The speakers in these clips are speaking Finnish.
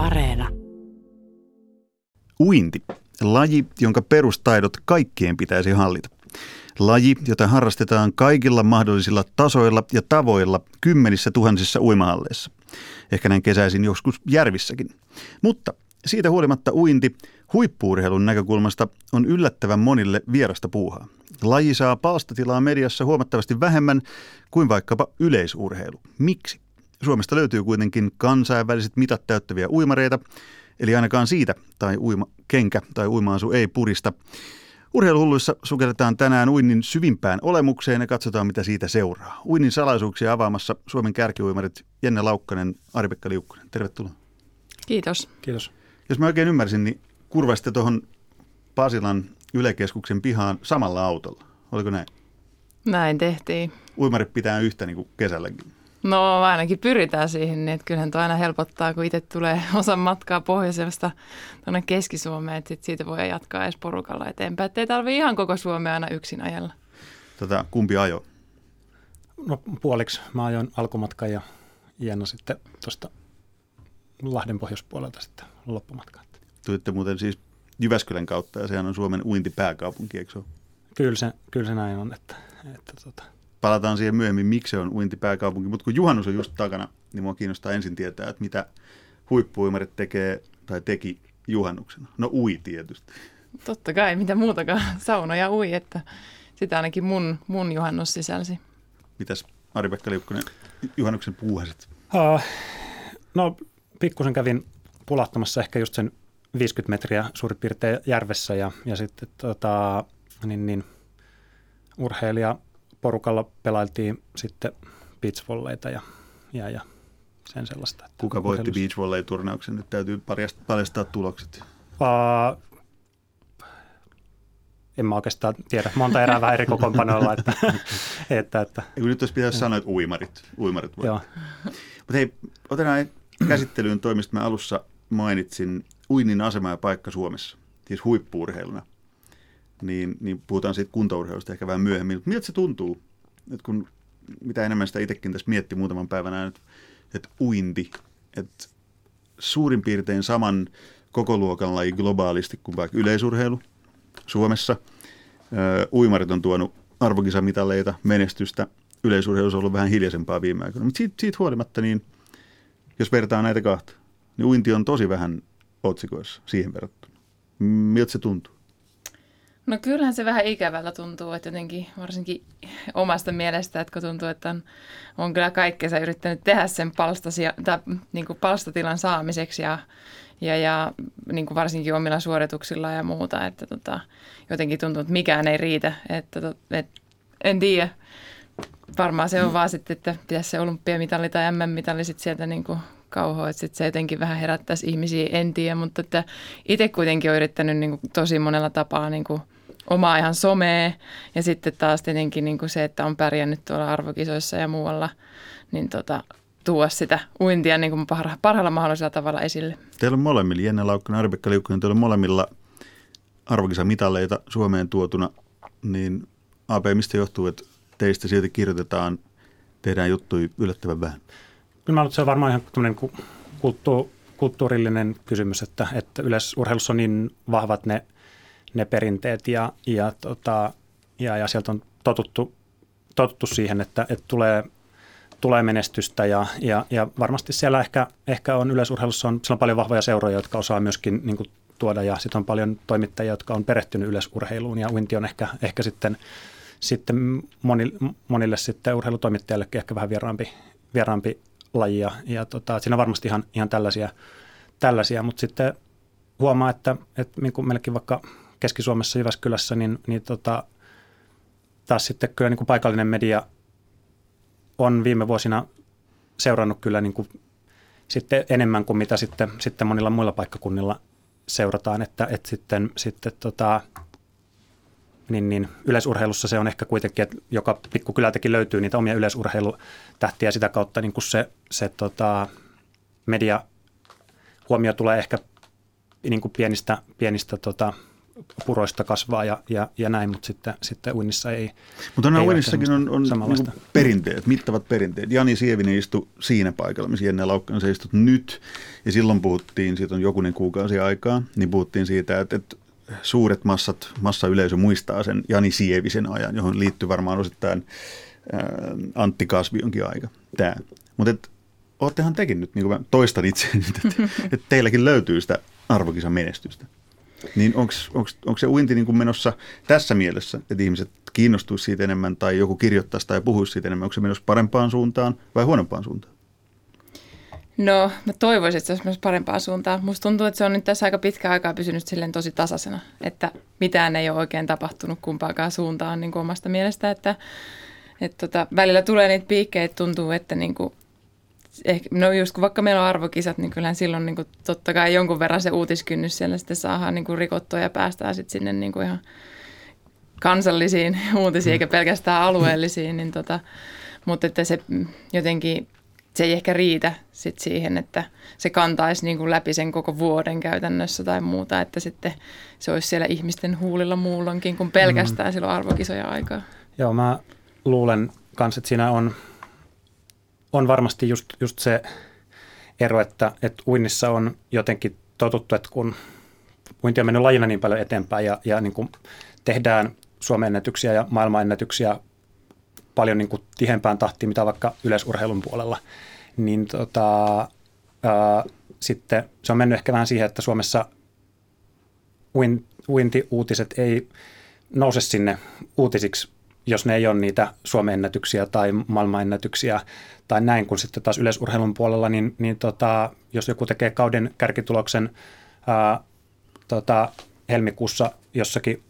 Areena. Uinti. Laji, jonka perustaidot kaikkien pitäisi hallita. Laji, jota harrastetaan kaikilla mahdollisilla tasoilla ja tavoilla kymmenissä tuhansissa uimahalleissa. Ehkä näin kesäisin joskus järvissäkin. Mutta siitä huolimatta uinti huippuurheilun näkökulmasta on yllättävän monille vierasta puuhaa. Laji saa palstatilaa mediassa huomattavasti vähemmän kuin vaikkapa yleisurheilu. Miksi? Suomesta löytyy kuitenkin kansainväliset mitat täyttäviä uimareita, eli ainakaan siitä tai uima kenkä tai uimaasu ei purista. Urheiluhulluissa sukelletaan tänään uinnin syvimpään olemukseen ja katsotaan, mitä siitä seuraa. Uinnin salaisuuksia avaamassa Suomen kärkiuimarit Jenne Laukkanen, Ari-Pekka Liukkonen. Tervetuloa. Kiitos. Kiitos. Jos mä oikein ymmärsin, niin kurvasitte tuohon Pasilan Ylekeskuksen pihaan samalla autolla. Oliko näin? Näin tehtiin. Uimarit pitää yhtä niin kuin kesälläkin. No ainakin pyritään siihen, niin että kyllähän tuo aina helpottaa, kun itse tulee osan matkaa pohjoisesta tuonne Keski-Suomeen, että sit siitä voi jatkaa edes porukalla eteenpäin, ettei tarvitse ihan koko Suomea aina yksin ajella. Tota, kumpi ajo? No puoliksi mä ajoin alkumatkan ja Jenna sitten tuosta Lahden pohjoispuolelta sitten loppumatkaan. Tuitte muuten siis Jyväskylän kautta ja sehän on Suomen uintipääkaupunki, eikö se ole? Kyllä se, kyllä se näin on, että, että tota. Palataan siihen myöhemmin, miksi se on uintipääkaupunki, mutta kun juhannus on just takana, niin mua kiinnostaa ensin tietää, että mitä huippuuimarit tekee tai teki juhannuksena. No ui tietysti. Totta kai, mitä muutakaan, sauna ja ui, että sitä ainakin mun, mun juhannus sisälsi. Mitäs Ari-Pekka Liukkonen, juhannuksen puuhaset? Uh, no pikkusen kävin pulahtamassa ehkä just sen 50 metriä suurin piirtein järvessä ja, ja sitten tota, niin, niin, urheilija porukalla pelailtiin sitten beachvolleita ja, ja, ja sen sellaista. Että Kuka voitti beach volley-turnauksen? Nyt täytyy paljastaa tulokset. Uh, en mä oikeastaan tiedä. Monta erää vähän eri kokoonpanoilla. että, että, että. nyt olisi pitäisi sanoa, että uimarit. uimarit Mutta hei, otetaan käsittelyyn toimista. Mä alussa mainitsin uinnin asema ja paikka Suomessa, siis huippuurheiluna. Niin, niin puhutaan siitä kuntourheilusta ehkä vähän myöhemmin. Miltä se tuntuu, että kun mitä enemmän sitä itsekin tässä mietti muutaman päivän että, että uinti, että suurin piirtein saman koko luokan laji globaalisti kuin vaikka yleisurheilu Suomessa. Uimarit on tuonut arvokisamitaleita, menestystä. Yleisurheilu on ollut vähän hiljaisempaa viime aikoina. Mutta siitä, siitä huolimatta, niin jos vertaa näitä kahta, niin uinti on tosi vähän otsikoissa siihen verrattuna. Miltä se tuntuu? No kyllähän se vähän ikävällä tuntuu, että jotenkin varsinkin omasta mielestä, että kun tuntuu, että on, on kyllä kaikkea yrittänyt tehdä sen palstasia, tai, niin kuin palstatilan saamiseksi ja, ja, ja niin kuin varsinkin omilla suorituksilla ja muuta, että tota, jotenkin tuntuu, että mikään ei riitä, että, että en tiedä. Varmaan se on vaan sitten, että pitäisi se olympiamitalli tai MM-mitalli sitten sieltä niin kuin kauhoa, että sit se jotenkin vähän herättäisi ihmisiä, en tiedä, mutta että itse kuitenkin olen yrittänyt niin kuin tosi monella tapaa niin kuin omaa ihan somea ja sitten taas tietenkin niin kuin se, että on pärjännyt tuolla arvokisoissa ja muualla, niin tota, tuoda sitä uintia niin kuin parha, parhaalla mahdollisella tavalla esille. Teillä on molemmilla, Jenne Laukkonen ja Arbekka Liukkonen, teillä on molemmilla arvokisamitaleita Suomeen tuotuna, niin AP, mistä johtuu, että teistä silti kirjoitetaan, tehdään juttuja yllättävän vähän? Kyllä mä että se on varmaan ihan tämmöinen kulttu, kulttuurillinen kysymys, että, että yleisurheilussa on niin vahvat ne, ne perinteet ja, ja, tota, ja, ja sieltä on totuttu, totuttu siihen, että, että tulee, tulee menestystä ja, ja, ja varmasti siellä ehkä, ehkä on yleisurheilussa on, siellä on paljon vahvoja seuroja, jotka osaa myöskin niin kuin, tuoda ja sitten on paljon toimittajia, jotka on perehtynyt yleisurheiluun ja uinti on ehkä, ehkä sitten, sitten monille, monille sitten urheilutoimittajallekin ehkä vähän vieraampi, vieraampi lajia ja tota, siinä on varmasti ihan, ihan tällaisia, tällaisia, mutta sitten huomaa, että, että niin kuin meilläkin vaikka Keski-Suomessa Jyväskylässä, niin, niin tota, taas sitten kyllä niin kuin paikallinen media on viime vuosina seurannut kyllä niin kuin sitten enemmän kuin mitä sitten, sitten monilla muilla paikkakunnilla seurataan, että, että sitten, sitten tota, niin, niin yleisurheilussa se on ehkä kuitenkin, että joka pikkukylältäkin löytyy niitä omia yleisurheilutähtiä sitä kautta niin kuin se, se tota, media huomio tulee ehkä niin kuin pienistä, pienistä tota, puroista kasvaa ja, ja, ja näin, mutta sitten, sitten uinnissa ei. Mutta on uinnissakin on, on niin perinteet, mittavat perinteet. Jani Sievinen istui siinä paikalla, missä Jenne Laukkanen se istut nyt. Ja silloin puhuttiin, siitä on jokunen kuukausi aikaa, niin puhuttiin siitä, että, että suuret massat, massayleisö muistaa sen Jani Sievisen ajan, johon liittyy varmaan osittain ää, Antti Kasvionkin aika. Tämä. Mutta oottehan tekin nyt, niin kuin mä toistan itseäni, että, että teilläkin löytyy sitä arvokisan menestystä. Niin onko se uinti niin kuin menossa tässä mielessä, että ihmiset kiinnostuisi siitä enemmän tai joku kirjoittaisi tai puhuisi siitä enemmän? Onko se menossa parempaan suuntaan vai huonompaan suuntaan? No, mä toivoisin, että se olisi myös parempaan suuntaan. Musta tuntuu, että se on nyt tässä aika pitkä aikaa pysynyt silleen tosi tasaisena, että mitään ei ole oikein tapahtunut kumpaakaan suuntaan niin kuin omasta mielestä, että, että tota, välillä tulee niitä piikkeitä, tuntuu, että niin kuin ehkä, no just kun vaikka meillä on arvokisat, niin kyllähän silloin niin kuin, totta kai jonkun verran se uutiskynnys siellä sitten saadaan niin kuin rikottua ja päästään sitten sinne niin kuin ihan kansallisiin uutisiin eikä pelkästään alueellisiin, niin tota, mutta että se jotenkin, se ei ehkä riitä sit siihen, että se kantaisi niin kuin läpi sen koko vuoden käytännössä tai muuta, että sitten se olisi siellä ihmisten huulilla muulloinkin kuin pelkästään mm. silloin arvokisoja aikaa. Joo, mä luulen kanssa, että siinä on on varmasti just, just se ero, että, että uinnissa on jotenkin totuttu, että kun uinti on mennyt lajina niin paljon eteenpäin ja, ja niin kuin tehdään Suomen ennätyksiä ja maailmanennätyksiä paljon niin kuin tihempään tahtiin, mitä vaikka yleisurheilun puolella, niin tota, ää, sitten se on mennyt ehkä vähän siihen, että Suomessa uin, uinti-uutiset ei nouse sinne uutisiksi jos ne ei ole niitä Suomen ennätyksiä tai maailmanennätyksiä tai näin, kun sitten taas yleisurheilun puolella, niin, niin tota, jos joku tekee kauden kärkituloksen ää, tota, helmikuussa jossakin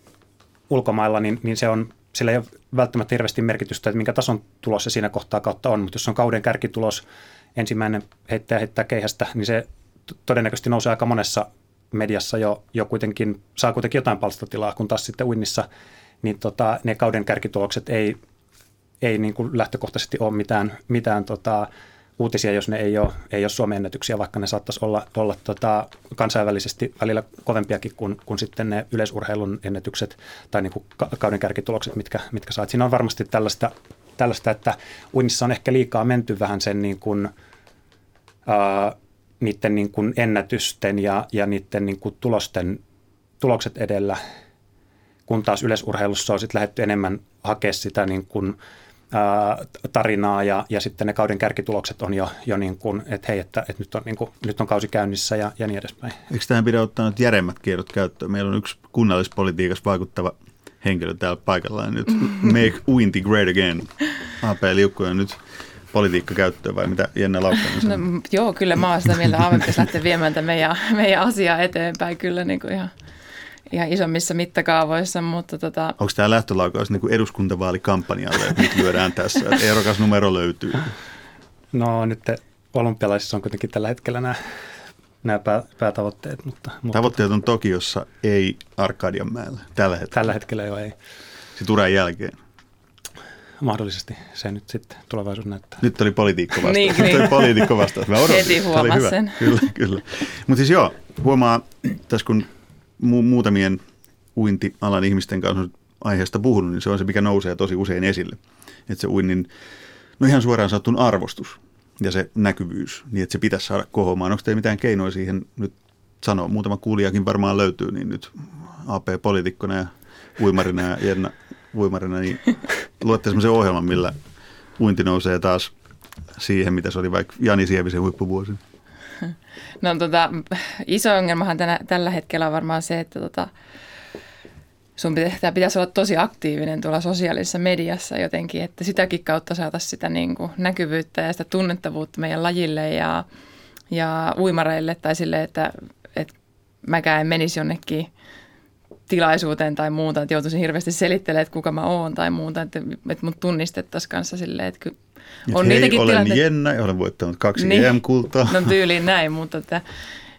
ulkomailla, niin, niin se on, sillä ei ole välttämättä hirveästi merkitystä, että minkä tason tulos se siinä kohtaa kautta on, mutta jos on kauden kärkitulos, ensimmäinen heittää heittää keihästä, niin se todennäköisesti nousee aika monessa mediassa jo, jo kuitenkin, saa kuitenkin jotain palstatilaa, kun taas sitten uinnissa – niin tota, ne kauden kärkitulokset ei, ei niin kuin lähtökohtaisesti ole mitään, mitään tota, uutisia, jos ne ei ole, ei ole Suomen ennätyksiä, vaikka ne saattaisi olla, olla tota, kansainvälisesti välillä kovempiakin kuin, kuin sitten ne yleisurheilun ennätykset tai niin kuin kauden kärkitulokset, mitkä, mitkä saat. Siinä on varmasti tällaista, tällaista, että uinnissa on ehkä liikaa menty vähän sen niin kuin, ää, niiden niin kuin ennätysten ja, ja niiden niin kuin tulosten, tulokset edellä – kun taas yleisurheilussa on sitten lähdetty enemmän hakea sitä niin kuin, ää, tarinaa ja, ja sitten ne kauden kärkitulokset on jo, jo niin kuin, että hei, että, että nyt, on, niin kuin, nyt on kausi käynnissä ja, ja niin edespäin. Eikö tähän pidä ottaa nyt järemmät kiedot käyttöön? Meillä on yksi kunnallispolitiikassa vaikuttava henkilö täällä paikalla nyt. Make uinti great again. AP Liukkoja nyt politiikka käyttöön vai mitä Jenna Laukkanen no, Joo, kyllä mä oon sitä mieltä, että lähteä viemään meidän, meidän asiaa eteenpäin kyllä niin kuin ihan – ihan isommissa mittakaavoissa, mutta tota... Onko tämä lähtölaukaus niin kuin eduskuntavaalikampanjalle, että nyt lyödään tässä, että ehdokas numero löytyy? No nyt olympialaisissa on kuitenkin tällä hetkellä nämä, nämä pää, päätavoitteet. Mutta, mutta Tavoitteet on Tokiossa, ei Arkadianmäellä, tällä hetkellä. Tällä hetkellä jo ei. Se tulee jälkeen. Mahdollisesti se nyt sitten tulevaisuus näyttää. Nyt oli politiikko vastaus. niin, niin. oli poliitikko vastaus. Mä odotin. Heti huomasin sen. Kyllä, kyllä. Mutta siis joo, huomaa tässä kun mu- muutamien uintialan ihmisten kanssa aiheesta puhunut, niin se on se, mikä nousee tosi usein esille. Että se uinnin, no ihan suoraan sanottun arvostus ja se näkyvyys, niin että se pitäisi saada kohomaan. Onko teillä mitään keinoja siihen nyt sanoa? Muutama kuulijakin varmaan löytyy, niin nyt AP-poliitikkona ja uimarina ja Jenna uimarina, niin luette semmoisen ohjelman, millä uinti nousee taas siihen, mitä se oli vaikka Jani Sievisen huippuvuosi. No tota, iso ongelmahan tänä, tällä hetkellä on varmaan se, että tota, sun pitää, pitäisi olla tosi aktiivinen tuolla sosiaalisessa mediassa jotenkin, että sitäkin kautta saataisiin sitä niin kuin näkyvyyttä ja sitä tunnettavuutta meidän lajille ja, ja uimareille tai sille, että, että mäkään en menisi jonnekin tilaisuuteen tai muuta, että joutuisin hirveästi selittelemään, että kuka mä oon tai muuta, että, että mut tunnistettaisiin kanssa silleen, että kyllä on hei, niitäkin olen tilanteita. Jenna ja olen voittanut kaksi niin. EM-kultaa. No tyyliin näin, mutta että,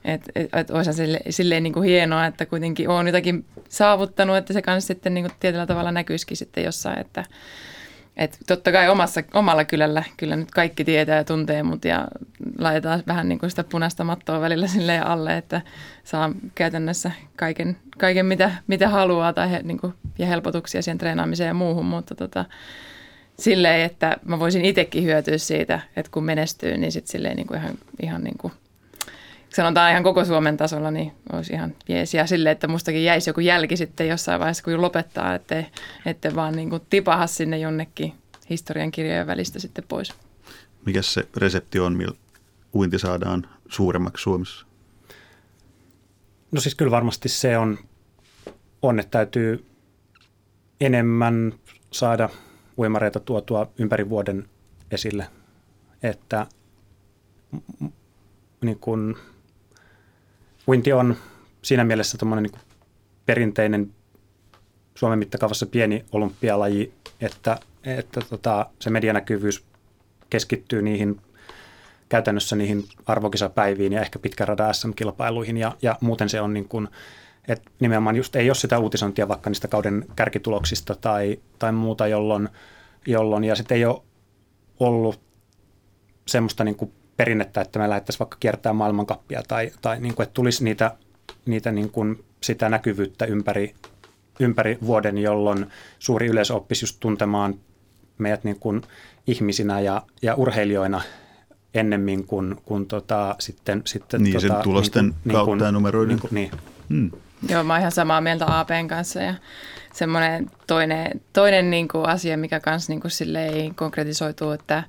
et, et, et olisi sille, silleen niin kuin hienoa, että kuitenkin olen jotakin saavuttanut, että se kanssa sitten niin kuin tietyllä tavalla näkyisikin sitten jossain, että, et totta kai omassa, omalla kylällä kyllä nyt kaikki tietää ja tuntee mut ja laitetaan vähän niin kuin sitä punaista mattoa välillä sille alle, että saa käytännössä kaiken, kaiken mitä, mitä haluaa tai he, niin kuin, ja helpotuksia siihen treenaamiseen ja muuhun, mutta tota, silleen, että mä voisin itsekin hyötyä siitä, että kun menestyy, niin sitten silleen niin kuin ihan, ihan niin kuin sanotaan ihan koko Suomen tasolla, niin olisi ihan jees. Ja silleen, että mustakin jäisi joku jälki sitten jossain vaiheessa, kun lopettaa, ettei, ettei vaan niin kuin tipaha sinne jonnekin historian kirjojen välistä sitten pois. Mikä se resepti on, millä uinti saadaan suuremmaksi Suomessa? No siis kyllä varmasti se on, on että täytyy enemmän saada uimareita tuotua ympäri vuoden esille, että niin kuin, uinti on siinä mielessä niin perinteinen Suomen mittakaavassa pieni olympialaji, että, että tota, se medianäkyvyys keskittyy niihin käytännössä niihin arvokisapäiviin ja ehkä pitkän radan SM-kilpailuihin ja, ja muuten se on niin kuin, että nimenomaan just ei ole sitä uutisointia vaikka niistä kauden kärkituloksista tai, tai muuta, jolloin, jolloin ja sitten ei ole ollut semmoista niin kuin perinnettä, että me lähdettäisiin vaikka kiertämään maailmankappia tai, tai niin kuin, että tulisi niitä, niitä niin kuin sitä näkyvyyttä ympäri, ympäri vuoden, jolloin suuri yleisö oppisi just tuntemaan meidät niin kuin ihmisinä ja, ja urheilijoina ennemmin kuin, kuin tota, sitten, sitten niin, tota, sen tulosten niin kuin, kautta niin ja numeroiden. Niin, kuin, niin. Hmm. Joo, mä oon ihan samaa mieltä APn kanssa ja semmoinen toinen, toinen niin kuin asia, mikä kanssa niin kuin silleen konkretisoituu, että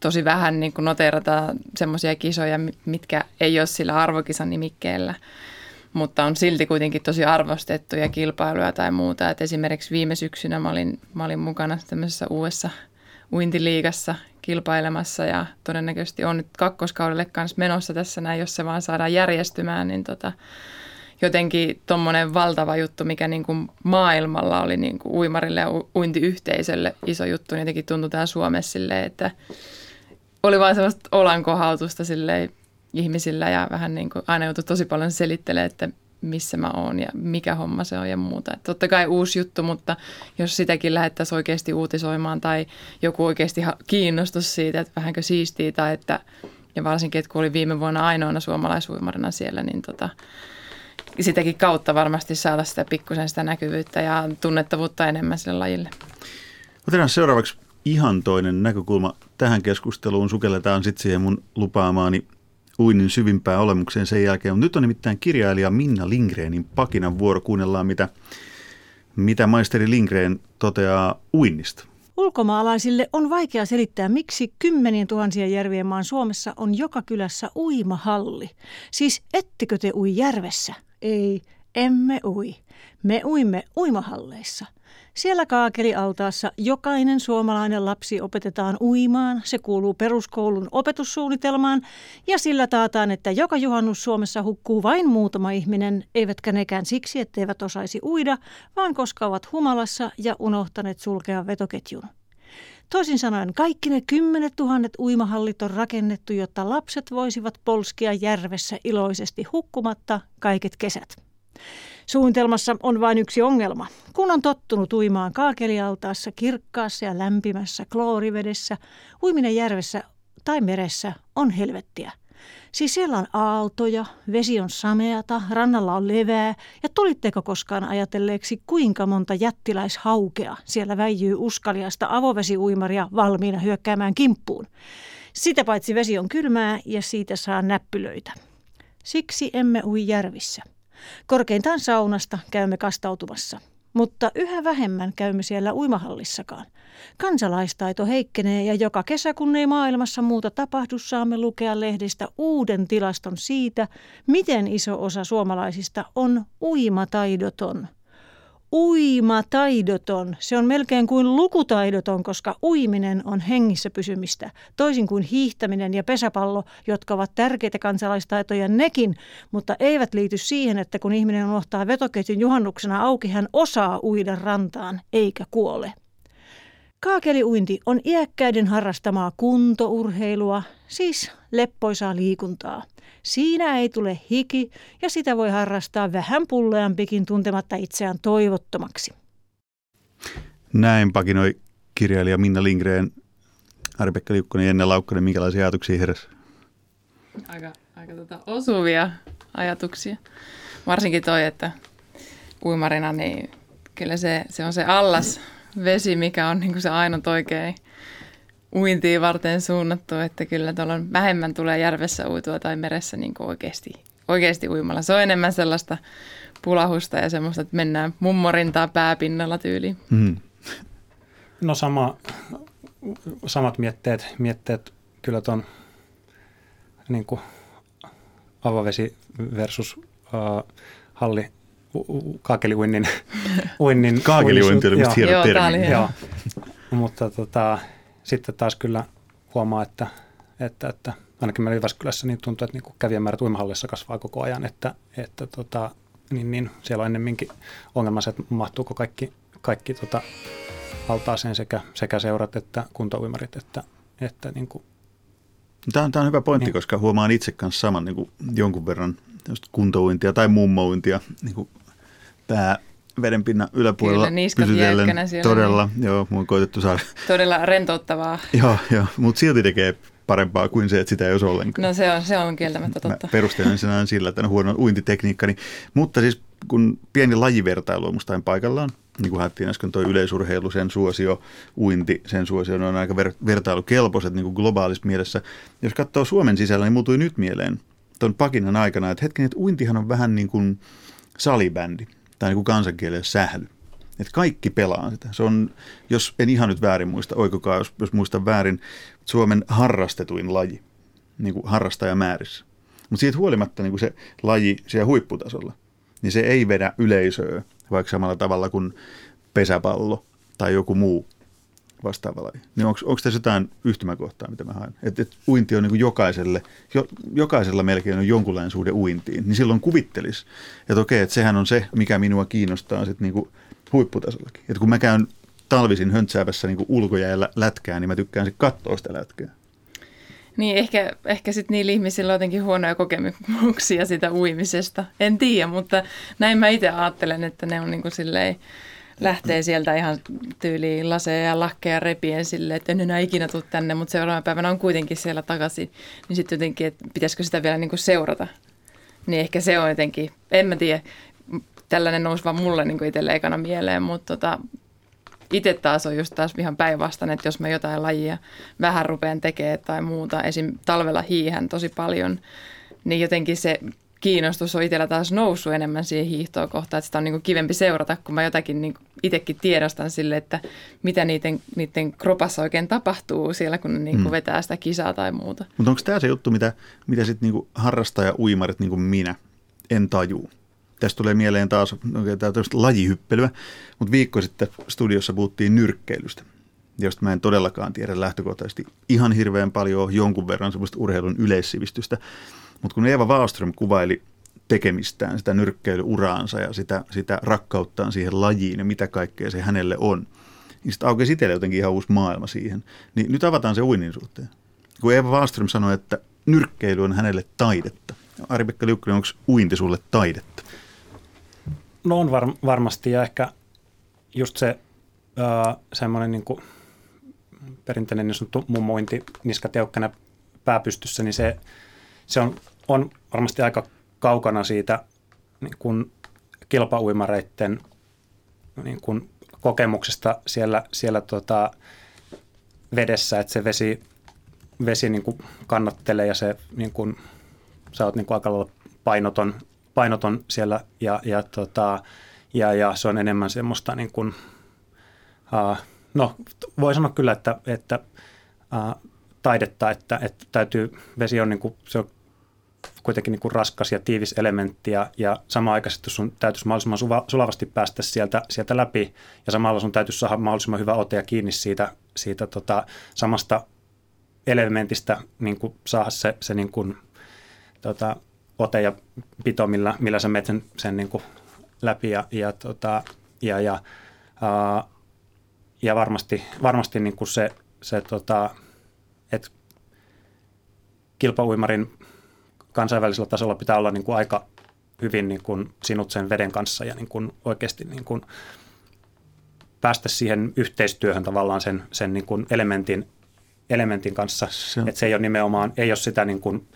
tosi vähän niin kuin noteerataan semmoisia kisoja, mitkä ei ole sillä arvokisan nimikkeellä, mutta on silti kuitenkin tosi arvostettuja kilpailuja tai muuta. Et esimerkiksi viime syksynä mä olin, mä olin mukana tämmöisessä uudessa uintiliigassa kilpailemassa ja todennäköisesti on nyt kakkoskaudelle kanssa menossa tässä näin, jos se vaan saadaan järjestymään, niin tota, jotenkin tuommoinen valtava juttu, mikä niin kuin maailmalla oli niin kuin uimarille ja uintiyhteisölle iso juttu, niin jotenkin tuntui täällä Suomessa silleen, että oli vain sellaista olankohautusta silleen ihmisillä ja vähän niin kuin aina joutui tosi paljon selittelemään, että missä mä oon ja mikä homma se on ja muuta. Et totta kai uusi juttu, mutta jos sitäkin lähdettäisiin oikeasti uutisoimaan tai joku oikeasti kiinnostus siitä, että vähänkö siistii tai että, ja varsinkin, että kun oli viime vuonna ainoana suomalaisuimarina siellä, niin tota, sitäkin kautta varmasti saada sitä pikkusen sitä näkyvyyttä ja tunnettavuutta enemmän sille lajille. Otetaan seuraavaksi ihan toinen näkökulma tähän keskusteluun. Sukelletaan sitten siihen mun lupaamaani uinnin syvimpään olemukseen sen jälkeen. Mutta nyt on nimittäin kirjailija Minna Lindgrenin pakinan vuoro. Kuunnellaan, mitä, mitä maisteri Lindgren toteaa uinnista. Ulkomaalaisille on vaikea selittää, miksi kymmenien tuhansien järvien maan Suomessa on joka kylässä uimahalli. Siis ettekö te ui järvessä? Ei, emme ui. Me uimme uimahalleissa. Siellä kaakelialtaassa jokainen suomalainen lapsi opetetaan uimaan. Se kuuluu peruskoulun opetussuunnitelmaan ja sillä taataan, että joka juhannus Suomessa hukkuu vain muutama ihminen, eivätkä nekään siksi, etteivät osaisi uida, vaan koska ovat humalassa ja unohtaneet sulkea vetoketjun. Toisin sanoen kaikki ne kymmenet tuhannet uimahallit on rakennettu, jotta lapset voisivat polskia järvessä iloisesti hukkumatta kaiket kesät. Suunnitelmassa on vain yksi ongelma. Kun on tottunut uimaan kaakelialtaassa kirkkaassa ja lämpimässä kloorivedessä, uiminen järvessä tai meressä on helvettiä. Siis siellä on aaltoja, vesi on sameata, rannalla on levää ja tulitteko koskaan ajatelleeksi kuinka monta jättiläishaukea siellä väijyy uskaliasta avovesiuimaria valmiina hyökkäämään kimppuun. Sitä paitsi vesi on kylmää ja siitä saa näppylöitä. Siksi emme ui järvissä. Korkeintaan saunasta käymme kastautumassa, mutta yhä vähemmän käymme siellä uimahallissakaan. Kansalaistaito heikkenee ja joka kesä, kun ei maailmassa muuta tapahdu, saamme lukea lehdistä uuden tilaston siitä, miten iso osa suomalaisista on uimataidoton – uimataidoton. Se on melkein kuin lukutaidoton, koska uiminen on hengissä pysymistä, toisin kuin hiihtäminen ja pesäpallo, jotka ovat tärkeitä kansalaistaitoja nekin, mutta eivät liity siihen, että kun ihminen unohtaa vetoketjun juhannuksena auki, hän osaa uida rantaan eikä kuole. Kaakeliuinti on iäkkäiden harrastamaa kuntourheilua, siis leppoisaa liikuntaa. Siinä ei tule hiki ja sitä voi harrastaa vähän pulleampikin tuntematta itseään toivottomaksi. Näin pakinoi kirjailija Minna Lindgren, Ari-Pekka Liukkonen ja Jenna Laukkonen, minkälaisia ajatuksia heräsi? Aika, aika tota osuvia ajatuksia. Varsinkin toi, että uimarina, niin kyllä se, se on se allas vesi, mikä on niin se ainut oikein uintiin varten suunnattu, että kyllä tuolla on vähemmän tulee järvessä uitua tai meressä niin oikeasti, oikeasti uimalla. Se on enemmän sellaista pulahusta ja semmoista, että mennään mummorintaa pääpinnalla tyyliin. Mm. No sama, samat mietteet, mietteet kyllä tuon niin avovesi versus uh, halli kaakeliuinnin. Uinnin, Kaakeliuinti oli musta hieno termi. Joo, mutta tota, sitten taas kyllä huomaa, että, että, että ainakin meillä Jyväskylässä niin tuntuu, että niin kävijämäärät uimahallissa kasvaa koko ajan, että, että tota, niin, niin, siellä on ennemminkin ongelma se, että mahtuuko kaikki, kaikki tota, altaaseen sekä, sekä seurat että kuntouimarit, että, että niin kuin, Tämä on, tämä on hyvä pointti, niin. koska huomaan itse kanssa saman niin kuin jonkun verran kuntouintia tai mummouintia niin kuin pää vedenpinnan yläpuolella Kyllä, pysytellen. Todella, niin. joo, mun koitettu saada. Todella rentouttavaa. joo, joo mutta silti tekee parempaa kuin se, että sitä ei olisi ollenkaan. No se on, se on kieltämättä totta. Mä perustelen sen sillä, että on huono uintitekniikka. Niin, mutta siis kun pieni lajivertailu on musta paikallaan, niin kuin haettiin äsken tuo yleisurheilu, sen suosio, uinti, sen suosio, ne on aika ver- vertailukelpoiset niin kuin globaalissa mielessä. Jos katsoo Suomen sisällä, niin muutui nyt mieleen tuon pakinan aikana, että hetken, että uintihan on vähän niin kuin salibändi tai niin kuin kansankielellä sähly. Että kaikki pelaa sitä. Se on, jos en ihan nyt väärin muista, oikokaa jos, jos muistan väärin, Suomen harrastetuin laji niin kuin harrastajamäärissä. Mutta siitä huolimatta niin kuin se laji siellä huipputasolla, niin se ei vedä yleisöä vaikka samalla tavalla kuin pesäpallo tai joku muu vastaava laji. Niin onko tässä jotain yhtymäkohtaa, mitä mä haen? Että et uinti on niin jokaiselle, jo, jokaisella melkein on jonkunlainen suhde uintiin, niin silloin kuvittelisi, että okei, että sehän on se, mikä minua kiinnostaa sitten niin huipputasollakin. Että kun mä käyn talvisin höntsäävässä niin ulkojäällä lätkää, niin mä tykkään sitten katsoa sitä lätkää. Niin, ehkä, ehkä sitten niillä ihmisillä on jotenkin huonoja kokemuksia sitä uimisesta. En tiedä, mutta näin mä itse ajattelen, että ne on niin kuin silleen, lähtee sieltä ihan tyyliin laseja ja lakkeja repien silleen, että en enää ikinä tule tänne, mutta seuraavana päivänä on kuitenkin siellä takaisin. Niin sitten jotenkin, että pitäisikö sitä vielä niin kuin seurata. Niin ehkä se on jotenkin, en mä tiedä, tällainen nousi vaan mulle niin itselle ekana mieleen, mutta tota, itse taas on just taas ihan päinvastainen, että jos mä jotain lajia vähän rupean tekemään tai muuta, esim. talvella hiihän tosi paljon, niin jotenkin se kiinnostus on itsellä taas noussut enemmän siihen hiihtoon kohtaan, että sitä on niin kuin kivempi seurata, kun mä jotakin niin itsekin tiedostan sille, että mitä niiden, niiden kropassa oikein tapahtuu siellä, kun ne niin kuin mm. vetää sitä kisaa tai muuta. Mutta onko tämä se juttu, mitä, mitä sitten niin harrastaja-uimarit niin kuin minä en tajuu? Tästä tulee mieleen taas okay, tämä lajihyppelyä, mutta viikko sitten studiossa puhuttiin nyrkkeilystä, josta mä en todellakaan tiedä lähtökohtaisesti ihan hirveän paljon jonkun verran semmoista urheilun yleissivistystä. Mutta kun Eeva Wallström kuvaili tekemistään, sitä nyrkkeilyuraansa ja sitä, sitä rakkauttaan siihen lajiin ja mitä kaikkea se hänelle on, niin sitten aukesi itselle jotenkin ihan uusi maailma siihen. Niin nyt avataan se uinnin suhteen. Kun Eeva Wallström sanoi, että nyrkkeily on hänelle taidetta. Ari-Pekka Liukkonen, onko uinti sulle taidetta? No on var, varmasti ja ehkä just se äh, semmoinen niin perinteinen niin sanottu mummointi niskateukkana pääpystyssä, niin se, se on, on varmasti aika kaukana siitä niin kuin kilpauimareiden niin kuin kokemuksesta siellä, siellä tota vedessä, että se vesi, vesi niin kuin kannattelee ja se niin kuin, sä oot niin kuin aika lailla painoton painoton siellä ja, ja, tota, ja, ja se on enemmän semmoista niin kuin, uh, no voi sanoa kyllä, että, että uh, taidetta, että, että täytyy, vesi on, niin kuin, se on kuitenkin niin kuin raskas ja tiivis elementti ja, ja samaan aikaisesti sun täytyisi mahdollisimman suva, sulavasti päästä sieltä, sieltä läpi ja samalla sun täytyisi saada mahdollisimman hyvä ote ja kiinni siitä, siitä tota, samasta elementistä niin kuin saada se, se niin kuin, tota, ote ja pito, millä, millä sä menet sen, sen niin kuin läpi ja, ja, tota, ja, ja, ää, ja varmasti, varmasti niin kuin se, se tota, että kilpauimarin kansainvälisellä tasolla pitää olla niin kuin aika hyvin niin kuin sinut sen veden kanssa ja niin kuin oikeasti niin kuin päästä siihen yhteistyöhön tavallaan sen, sen niin kuin elementin, elementin kanssa. Se, että se ei ole nimenomaan, ei ole sitä niin kuin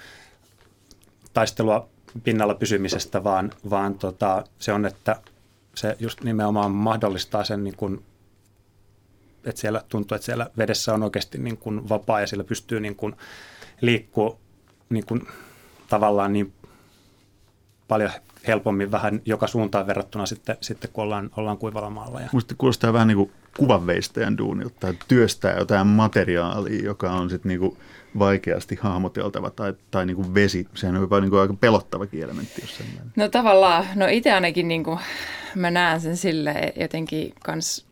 taistelua pinnalla pysymisestä, vaan, vaan tota, se on, että se just nimenomaan mahdollistaa sen, niin kuin, että siellä tuntuu, että siellä vedessä on oikeasti niin kuin vapaa ja siellä pystyy niin kuin liikkua niin kuin, tavallaan niin paljon helpommin vähän joka suuntaan verrattuna sitten, sitten kun ollaan, ollaan kuivalla maalla. Ja. Musta kuulostaa vähän niin kuin kuvanveistäjän duunilta, tai työstää jotain materiaalia, joka on sitten niin kuin vaikeasti hahmoteltava, tai, tai niin kuin vesi. Sehän on jopa niin kuin aika pelottava elementti, jos sellainen. No tavallaan, no itse ainakin niin kuin, mä näen sen sille jotenkin kans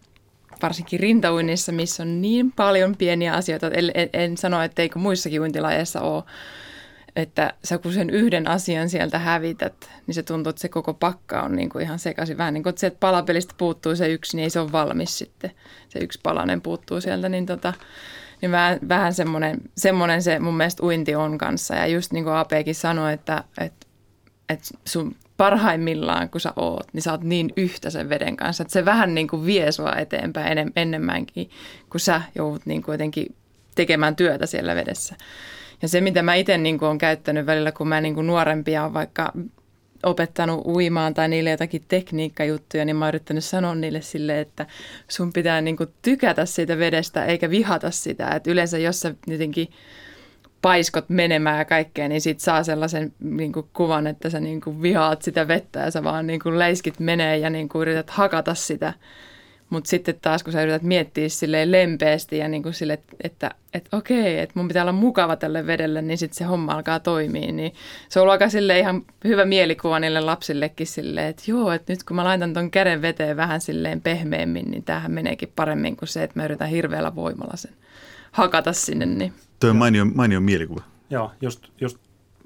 varsinkin rintauinnissa, missä on niin paljon pieniä asioita. En, en, en sano, etteikö muissakin uintilajeissa ole että sä kun sen yhden asian sieltä hävität, niin se tuntuu, että se koko pakka on niin kuin ihan sekaisin. Vähän niin kuin, että palapelistä puuttuu se yksi, niin ei se ole valmis sitten. Se yksi palanen puuttuu sieltä, niin, tota, niin vähän, vähän semmoinen, semmoinen se mun mielestä uinti on kanssa. Ja just niin kuin Apekin sanoi, että, että, että sun parhaimmillaan, kun sä oot, niin sä oot niin yhtä sen veden kanssa, että se vähän niin kuin vie sua eteenpäin enemmänkin, kun sä joudut niin kuin jotenkin tekemään työtä siellä vedessä. Ja se, mitä mä itse niin olen käyttänyt välillä, kun mä niin kuin nuorempia on vaikka opettanut uimaan tai niille jotakin tekniikkajuttuja, niin mä oon yrittänyt sanoa niille sille, että sun pitää niin kuin tykätä siitä vedestä eikä vihata sitä. Että yleensä jos sä jotenkin paiskot menemään ja kaikkea, niin sit saa sellaisen niin kuin kuvan, että sä niin kuin vihaat sitä vettä ja sä vaan niin kuin leiskit menee ja niin kuin yrität hakata sitä mutta sitten taas, kun sä yrität miettiä silleen lempeästi ja niin kuin sille, että, että, että okei, että mun pitää olla mukava tälle vedelle, niin sitten se homma alkaa toimia. Niin se on ollut aika sille ihan hyvä mielikuva niille lapsillekin silleen, että joo, että nyt kun mä laitan ton käden veteen vähän silleen pehmeämmin, niin tämähän meneekin paremmin kuin se, että mä yritän hirveällä voimalla sen hakata sinne. Niin. Tuo on mainio, mainio mielikuva. Joo, just, just,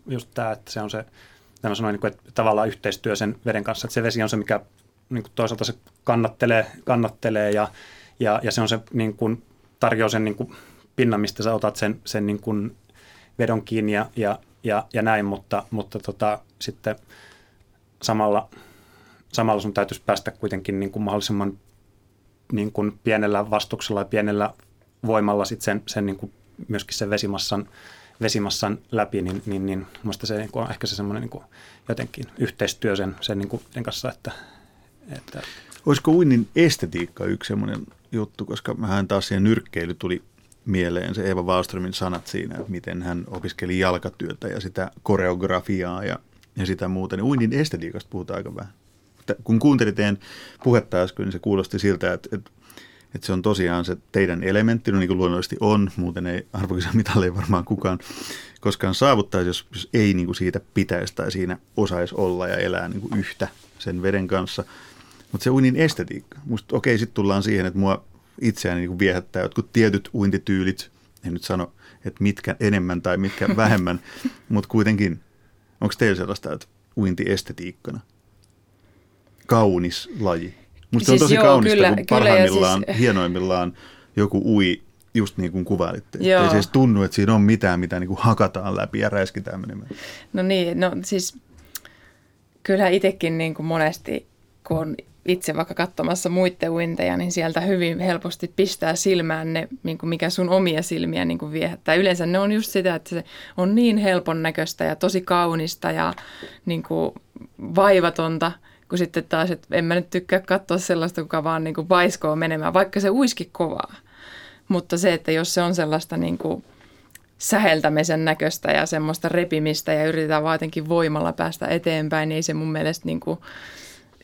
just tämä, että se on se, mä sanoin, niin että tavallaan yhteistyö sen veden kanssa, että se vesi on se, mikä niin kuin toisaalta se kannattelee, kannattelee ja, ja, ja se on se niin kuin, tarjoaa sen niin kuin pinnan, mistä sä otat sen, sen niin kuin vedon kiinni ja, ja, ja, ja näin, mutta, mutta tota, sitten samalla, samalla sun täytyisi päästä kuitenkin niin kuin mahdollisimman niin kuin pienellä vastuksella ja pienellä voimalla sit sen, sen niin kuin myöskin sen vesimassan, vesimassan läpi, niin, niin, niin se niin kuin on ehkä se semmoinen niin kuin jotenkin yhteistyö sen, sen, niin kuin, sen kanssa, että, että... Olisiko uinnin estetiikka yksi semmoinen juttu, koska mähän taas siihen nyrkkeily tuli mieleen se Eva Wallströmin sanat siinä, että miten hän opiskeli jalkatyötä ja sitä koreografiaa ja, ja sitä muuta. Niin uinnin estetiikasta puhutaan aika vähän. Kun kuuntelin teidän puhetta äsken, niin se kuulosti siltä, että, että, että se on tosiaan se teidän elementti, no niin kuin luonnollisesti on, muuten ei arvokisa varmaan kukaan koskaan saavuttaisi, jos, jos ei niin kuin siitä pitäisi tai siinä osaisi olla ja elää niin kuin yhtä sen veden kanssa – mutta se uinnin estetiikka. Musta okei, okay, sitten tullaan siihen, että mua itseäni niin viehättää jotkut tietyt uintityylit. En nyt sano, että mitkä enemmän tai mitkä vähemmän, mutta kuitenkin. Onko teillä sellaista, että uinti estetiikkana? Kaunis laji. Musta siis se on siis tosi joo, kaunista, kyllä, kun parhaimmillaan, siis... hienoimmillaan joku ui just niin kuin kuvailitte. Joo. Ei se edes tunnu, että siinä on mitään, mitä niin kuin hakataan läpi ja räiskitään menemään. No niin, no siis kyllä itsekin niin kuin monesti, kun on itse vaikka katsomassa muiden uinteja, niin sieltä hyvin helposti pistää silmään ne, niin kuin mikä sun omia silmiä niin kuin viehättää. Yleensä ne on just sitä, että se on niin helpon näköistä ja tosi kaunista ja niin kuin vaivatonta, kun sitten taas, että en mä nyt tykkää katsoa sellaista, kuka vaan niin kuin vaiskoo menemään, vaikka se uiski kovaa. Mutta se, että jos se on sellaista niin kuin säheltämisen näköistä ja semmoista repimistä ja yritetään vaan jotenkin voimalla päästä eteenpäin, niin ei se mun mielestä niin kuin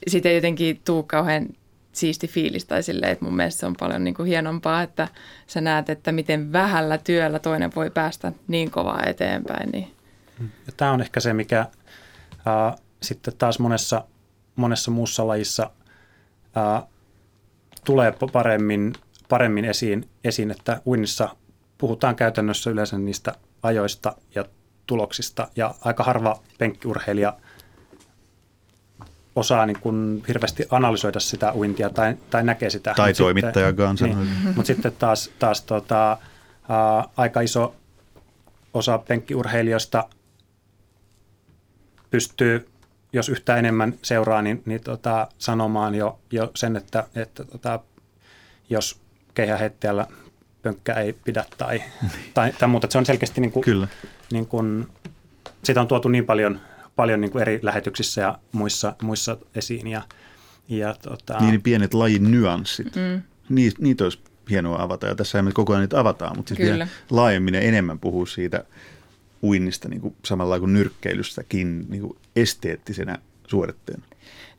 siitä ei jotenkin tuu kauhean siisti fiilis tai silleen, että mun mielestä se on paljon niin kuin hienompaa, että sä näet, että miten vähällä työllä toinen voi päästä niin kovaa eteenpäin. Niin. Ja tämä on ehkä se, mikä äh, sitten taas monessa, monessa muussa lajissa äh, tulee paremmin, paremmin esiin, esiin, että uinnissa puhutaan käytännössä yleensä niistä ajoista ja tuloksista ja aika harva penkkiurheilija – osaa niin kuin hirveästi analysoida sitä uintia tai, tai näkee sitä. Tai Mut toimittajakaan niin, Mutta sitten taas, taas tota, ää, aika iso osa penkkiurheilijoista pystyy, jos yhtä enemmän seuraa, niin, niin tota, sanomaan jo, jo sen, että, että tota, jos keihäheittäjällä pönkkä ei pidä tai, tai, tai muuta. Se on selkeästi niin kuin, Kyllä. Niin kuin, sitä on tuotu niin paljon, paljon niin kuin eri lähetyksissä ja muissa, muissa esiin. Ja, ja, tota, Niin pienet lajin nyanssit. Mm. Niitä, niitä olisi hienoa avata. Ja tässä me koko ajan niitä avataan, mutta siis vielä laajemmin ja enemmän puhuu siitä uinnista niin kuin samalla kuin nyrkkeilystäkin niin kuin esteettisenä suoritteena.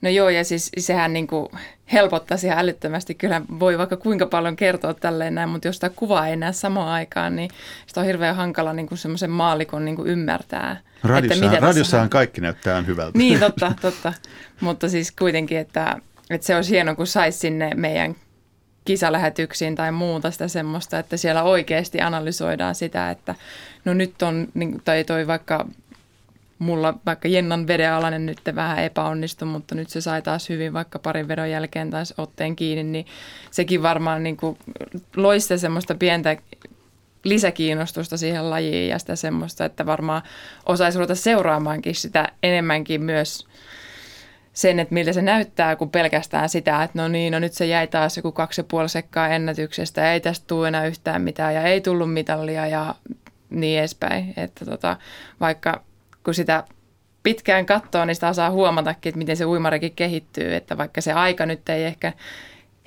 No joo, ja siis sehän niin kuin helpottaisi ihan älyttömästi. Kyllä voi vaikka kuinka paljon kertoa tälleen näin, mutta jos sitä kuvaa ei näe samaan aikaan, niin sitä on hirveän hankala niin kuin semmoisen maalikon niin kuin ymmärtää. Radiossahan, tässä- radiossahan kaikki näyttää hyvältä. Niin, totta, totta. Mutta siis kuitenkin, että, että se olisi hienoa, kun saisi sinne meidän kisalähetyksiin tai muuta sitä semmoista, että siellä oikeasti analysoidaan sitä, että no nyt on, niin- tai toi vaikka mulla vaikka Jennan vedenalainen nyt vähän epäonnistui, mutta nyt se sai taas hyvin vaikka parin vedon jälkeen taas otteen kiinni, niin sekin varmaan niin kuin loisi semmoista pientä lisäkiinnostusta siihen lajiin ja sitä semmoista, että varmaan osaisi ruveta seuraamaankin sitä enemmänkin myös sen, että miltä se näyttää, kuin pelkästään sitä, että no niin, no nyt se jäi taas joku kaksi ja puoli sekkaa ennätyksestä ei tästä tule enää yhtään mitään ja ei tullut mitallia ja niin edespäin. Että tota, vaikka kun sitä pitkään katsoo, niin sitä osaa huomatakin, että miten se uimarikin kehittyy, että vaikka se aika nyt ei ehkä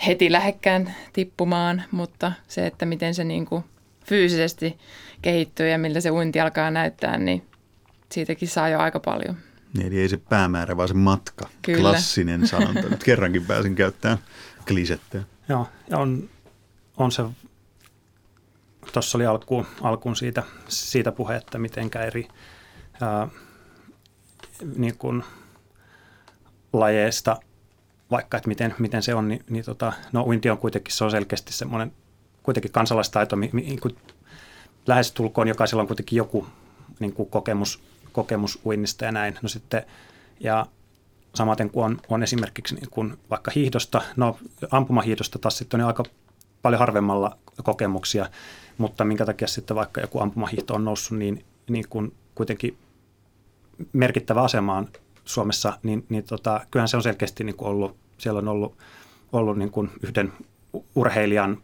heti lähekkään tippumaan, mutta se, että miten se niin kuin fyysisesti kehittyy ja miltä se uinti alkaa näyttää, niin siitäkin saa jo aika paljon. Niin, Eli ei se päämäärä, vaan se matka. Kyllä. Klassinen sanonta. Nyt kerrankin pääsin käyttämään klisettä. Joo, ja on, on se, tuossa oli alkuun, alkuun siitä, siitä puhe, että mitenkä eri ää, niin kuin lajeista, vaikka että miten, miten se on, niin, niin tota, no uinti on kuitenkin, se on selkeästi semmoinen kuitenkin kansalaistaito, mi, mi, niin kuin lähestulkoon jokaisella on kuitenkin joku niin kuin kokemus, kokemus uinnista ja näin. No sitten, ja samaten kuin on, on esimerkiksi niin kuin vaikka hiihdosta, no ampumahiihdosta taas sitten on aika paljon harvemmalla kokemuksia, mutta minkä takia sitten vaikka joku ampumahiihto on noussut niin, niin kuin kuitenkin merkittävä asemaan Suomessa, niin, niin tota, kyllähän se on selkeästi niin kuin ollut, siellä on ollut, ollut niin kuin yhden urheilijan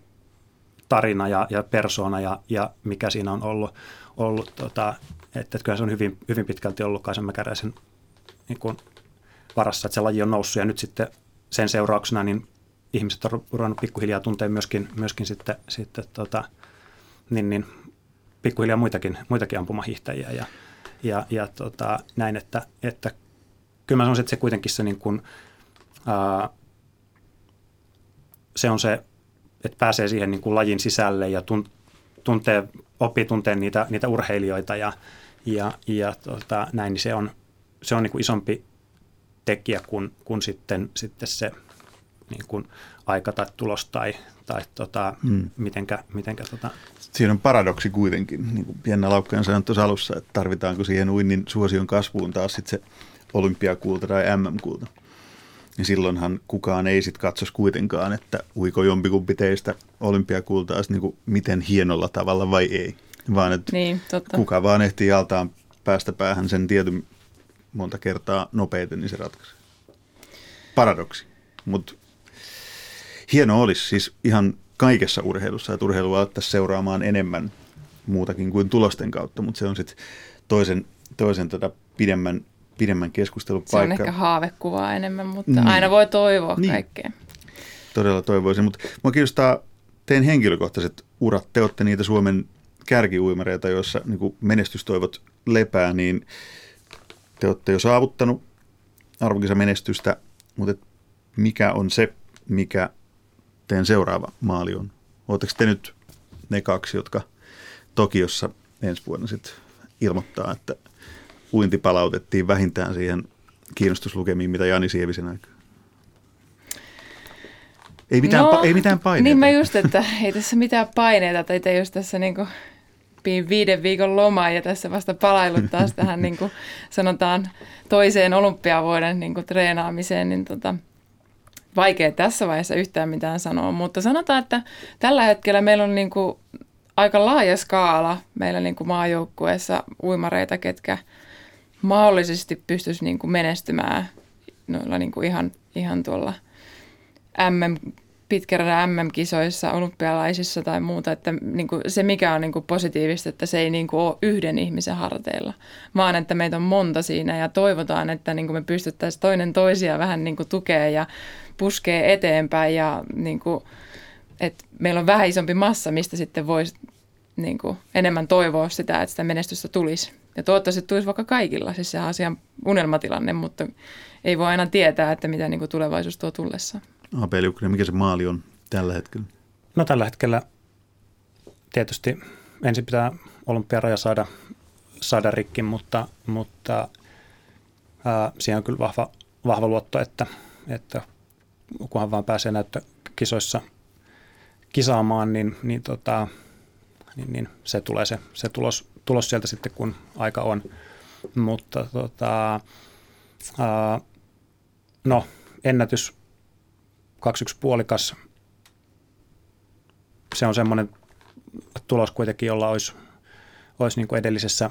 tarina ja, ja persoona ja, ja mikä siinä on ollut, ollut tota, että, että kyllä se on hyvin, hyvin pitkälti ollut Kaisen Mäkäräisen niin kuin varassa, että se laji on noussut ja nyt sitten sen seurauksena niin ihmiset on ruvennut pikkuhiljaa tuntea myöskin, myöskin sitten, sitten tota, niin, niin, pikkuhiljaa muitakin, muitakin ampumahiihtäjiä ja, ja, ja tota, näin, että, että kyllä mä sanoisin, että se kuitenkin se niin kuin, ää, se on se, että pääsee siihen niin kuin lajin sisälle ja tun, tuntee, oppii tuntee niitä, niitä urheilijoita ja, ja, ja tota, näin, niin se on, se on niin kuin isompi tekijä kuin, kuin sitten, sitten se niin kuin aika tai tulos tai, tai tota, mm. mitenkä, mitenkä tota, Siinä on paradoksi kuitenkin, niin kuin Jenna Laukkanen sanoi tuossa alussa, että tarvitaanko siihen uinnin suosion kasvuun taas sitten se olympiakulta tai MM-kulta. Niin silloinhan kukaan ei sitten katsoisi kuitenkaan, että uiko jompikumpi teistä olympiakultaa niin kuin miten hienolla tavalla vai ei. Vaan että Niin, totta. kuka vaan ehtii altaan päästä päähän sen tietyn monta kertaa nopeiten, niin se ratkaisee. Paradoksi. Mutta hieno olisi siis ihan kaikessa urheilussa, että urheilua ottaisiin seuraamaan enemmän muutakin kuin tulosten kautta, mutta se on sitten toisen, toisen tota pidemmän, pidemmän keskustelun Se on paikka. ehkä haavekuvaa enemmän, mutta Niin. aina voi toivoa Niin. kaikkea. Todella toivoisin, mutta mua kiinnostaa teidän henkilökohtaiset urat. Te olette niitä Suomen kärkiuimareita, joissa niin menestystoivot lepää, niin te olette jo saavuttanut arvokisamenestystä, mutta mikä on se, mikä teidän seuraava maali on? Oletteko te nyt ne kaksi, jotka Tokiossa ensi vuonna sitten ilmoittaa, että uinti palautettiin vähintään siihen kiinnostuslukemiin, mitä Jani Sievisen aikaa? Ei mitään, no, pa- ei mitään paineita. Niin mä just, että ei tässä mitään paineita, tai itse just tässä niinku pidin viiden viikon lomaa ja tässä vasta palailut taas tähän niinku sanotaan toiseen olympiavuoden niinku treenaamiseen, niin tota, vaikea tässä vaiheessa yhtään mitään sanoa, mutta sanotaan, että tällä hetkellä meillä on niinku aika laaja skaala meillä niinku maajoukkueessa uimareita, ketkä mahdollisesti pystyisi niinku menestymään noilla niinku ihan, ihan tuolla MM pitkäradan MM-kisoissa, olympialaisissa tai muuta, että niin kuin se mikä on niin kuin positiivista, että se ei niin kuin ole yhden ihmisen harteilla, vaan että meitä on monta siinä ja toivotaan, että niin kuin me pystyttäisiin toinen toisia vähän niin kuin tukea ja puskee eteenpäin ja niin kuin, että meillä on vähän isompi massa, mistä sitten voisi niin kuin enemmän toivoa sitä, että sitä menestystä tulisi. Ja toivottavasti tulisi vaikka kaikilla, siis se asian unelmatilanne, mutta ei voi aina tietää, että mitä niin kuin tulevaisuus tuo tullessa. AP Liukkonen, mikä se maali on tällä hetkellä? No tällä hetkellä tietysti ensin pitää olympiaraja saada, saada rikki, mutta, mutta ää, siihen on kyllä vahva, vahva luotto, että, että kunhan vaan pääsee näyttökisoissa kisaamaan, niin, niin, tota, niin, niin se tulee se, se tulos, tulos sieltä sitten, kun aika on. Mutta tota, ää, no, ennätys 21 puolikas, se on semmoinen tulos kuitenkin, jolla olisi, olisi niin kuin edellisessä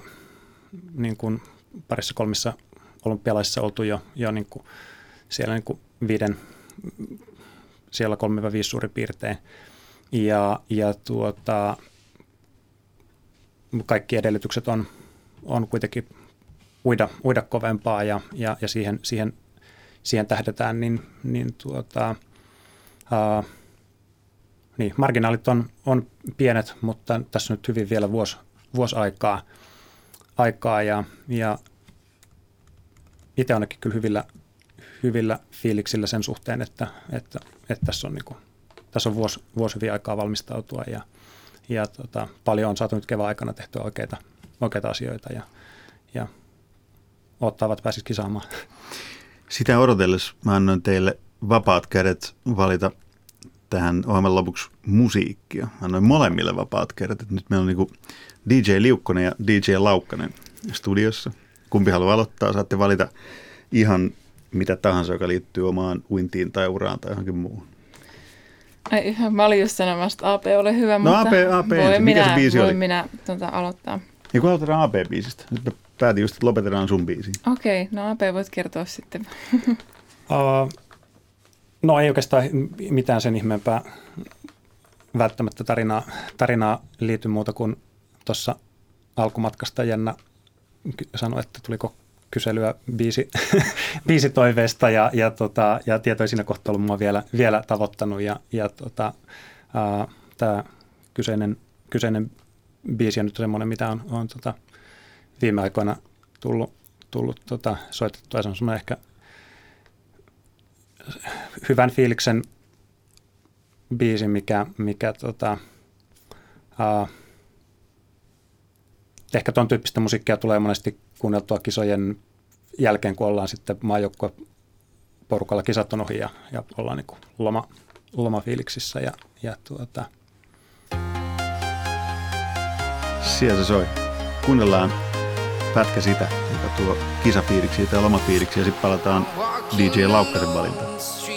niin kuin parissa kolmissa olympialaisissa oltu jo, jo niin kuin siellä niin kuin viiden, siellä 3-5 suurin piirtein. Ja, ja tuota, kaikki edellytykset on, on kuitenkin uida, uida kovempaa ja, ja, ja siihen, siihen, siihen tähdetään, niin, niin tuota, Uh, niin, marginaalit on, on pienet, mutta tässä nyt hyvin vielä vuosi, vuosi aikaa, aikaa ja, ja itse ainakin kyllä hyvillä, hyvillä fiiliksillä sen suhteen, että, että, että tässä, on niin kuin, tässä on vuosi, vuosi hyvin aikaa valmistautua ja, ja tota, paljon on saatu nyt kevään aikana tehtyä oikeita, oikeita asioita ja, ja ottavat pääsis kisaamaan. Sitä odotellessa mä annoin teille vapaat kädet valita tähän ohjelman lopuksi musiikkia. Annoin molemmille vapaat kädet. Että nyt meillä on niin DJ Liukkonen ja DJ Laukkanen studiossa. Kumpi haluaa aloittaa, saatte valita ihan mitä tahansa, joka liittyy omaan uintiin tai uraan tai johonkin muuhun. Ai, mä olin just sanomassa, AP ole hyvä, no, mutta AP, AP voin Mikä minä, se biisi voin oli? minä tuota, aloittaa. Ja kun aloitetaan AP-biisistä. Nyt mä päätin just, että lopetetaan sun biisiin. Okei, okay, no AP voit kertoa sitten. Uh, no ei oikeastaan mitään sen ihmeempää välttämättä tarinaa, tarinaa liity muuta kuin tuossa alkumatkasta Jenna sanoi, että tuliko kyselyä biisi, biisitoiveesta ja, ja, tota, ja tieto ei siinä kohtaa ollut mua vielä, vielä tavoittanut ja, ja tota, tämä kyseinen, kyseinen biisi on nyt semmoinen, mitä on, on tota, viime aikoina tullut, tullut tota, soitettua se on semmoinen ehkä hyvän fiiliksen biisi, mikä, mikä tota, uh, ehkä tuon tyyppistä musiikkia tulee monesti kuunneltua kisojen jälkeen, kun ollaan sitten maajoukkue porukalla kisat on ohi ja, ja ollaan niin loma, lomafiiliksissä. Ja, ja tuota... Siellä se soi. Kuunnellaan pätkä sitä, joka tuo kisafiiliksi tai lomafiiliksi ja sitten palataan DJ Lau kembali.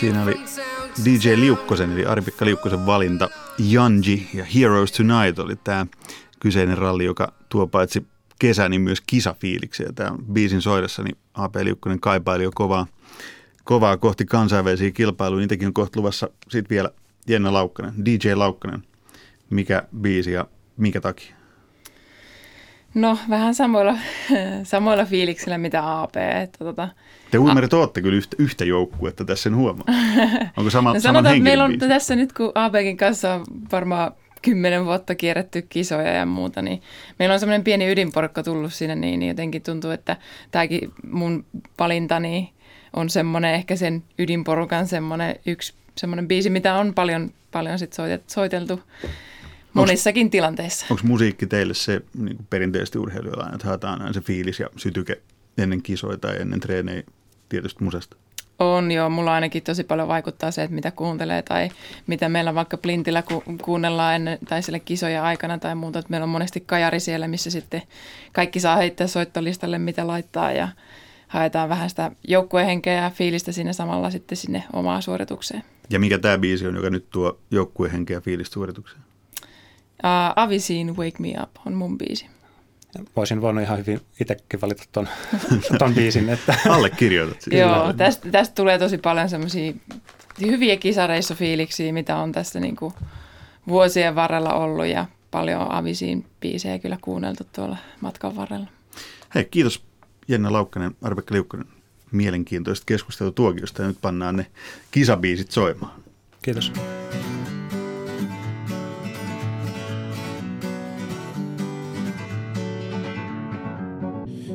Siinä oli DJ Liukkosen eli Aripikka Liukkosen valinta Janji ja Heroes Tonight oli tämä kyseinen ralli, joka tuo paitsi kesä, niin myös kisafiiliksiä. Tämä biisin soidessa, niin AP Liukkonen kaipaili jo kovaa, kovaa kohti kansainvälisiä kilpailuja. Niitäkin on kohta luvassa sitten vielä Jenna Laukkanen, DJ Laukkanen. Mikä biisi ja minkä takia? No vähän samoilla, samoilla fiiliksillä mitä AP. Että tota, Te uimarit A- olette kyllä yhtä, yhtä joukkuetta tässä sen huomaa. Onko sama, no saman että meillä on biisi? tässä nyt, kun APkin kanssa on varmaan kymmenen vuotta kierretty kisoja ja muuta, niin meillä on semmoinen pieni ydinporkka tullut sinne, niin, niin jotenkin tuntuu, että tämäkin mun valintani on semmoinen ehkä sen ydinporukan semmoinen yksi semmoinen biisi, mitä on paljon, paljon sit soiteltu monissakin onks, tilanteissa. Onko musiikki teille se niin perinteisesti urheilijoilla, että haetaan aina se fiilis ja sytyke ennen kisoja tai ennen treenejä tietysti musesta? On joo, mulla ainakin tosi paljon vaikuttaa se, että mitä kuuntelee tai mitä meillä vaikka Plintillä ku- kuunnellaan ennen tai sille kisoja aikana tai muuta. Että meillä on monesti kajari siellä, missä sitten kaikki saa heittää soittolistalle, mitä laittaa ja haetaan vähän sitä joukkuehenkeä ja fiilistä sinne samalla sitten sinne omaa suoritukseen. Ja mikä tämä biisi on, joka nyt tuo joukkuehenkeä ja fiilistä suoritukseen? Uh, Avisiin Wake Me Up on mun biisi. Voisin voinut ihan hyvin itsekin valita ton, ton biisin. Että. Allekirjoitat. Joo, tästä, tästä tulee tosi paljon semmoisia hyviä kisareissufiiliksiä, mitä on tässä niinku vuosien varrella ollut ja paljon Avisiin biisejä kyllä kuunneltu tuolla matkan varrella. Hei, kiitos Jenna Laukkanen, Arbekka Liukkonen mielenkiintoista keskustelua tuokiosta ja nyt pannaan ne kisabiisit soimaan. Kiitos.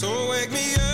So wake me up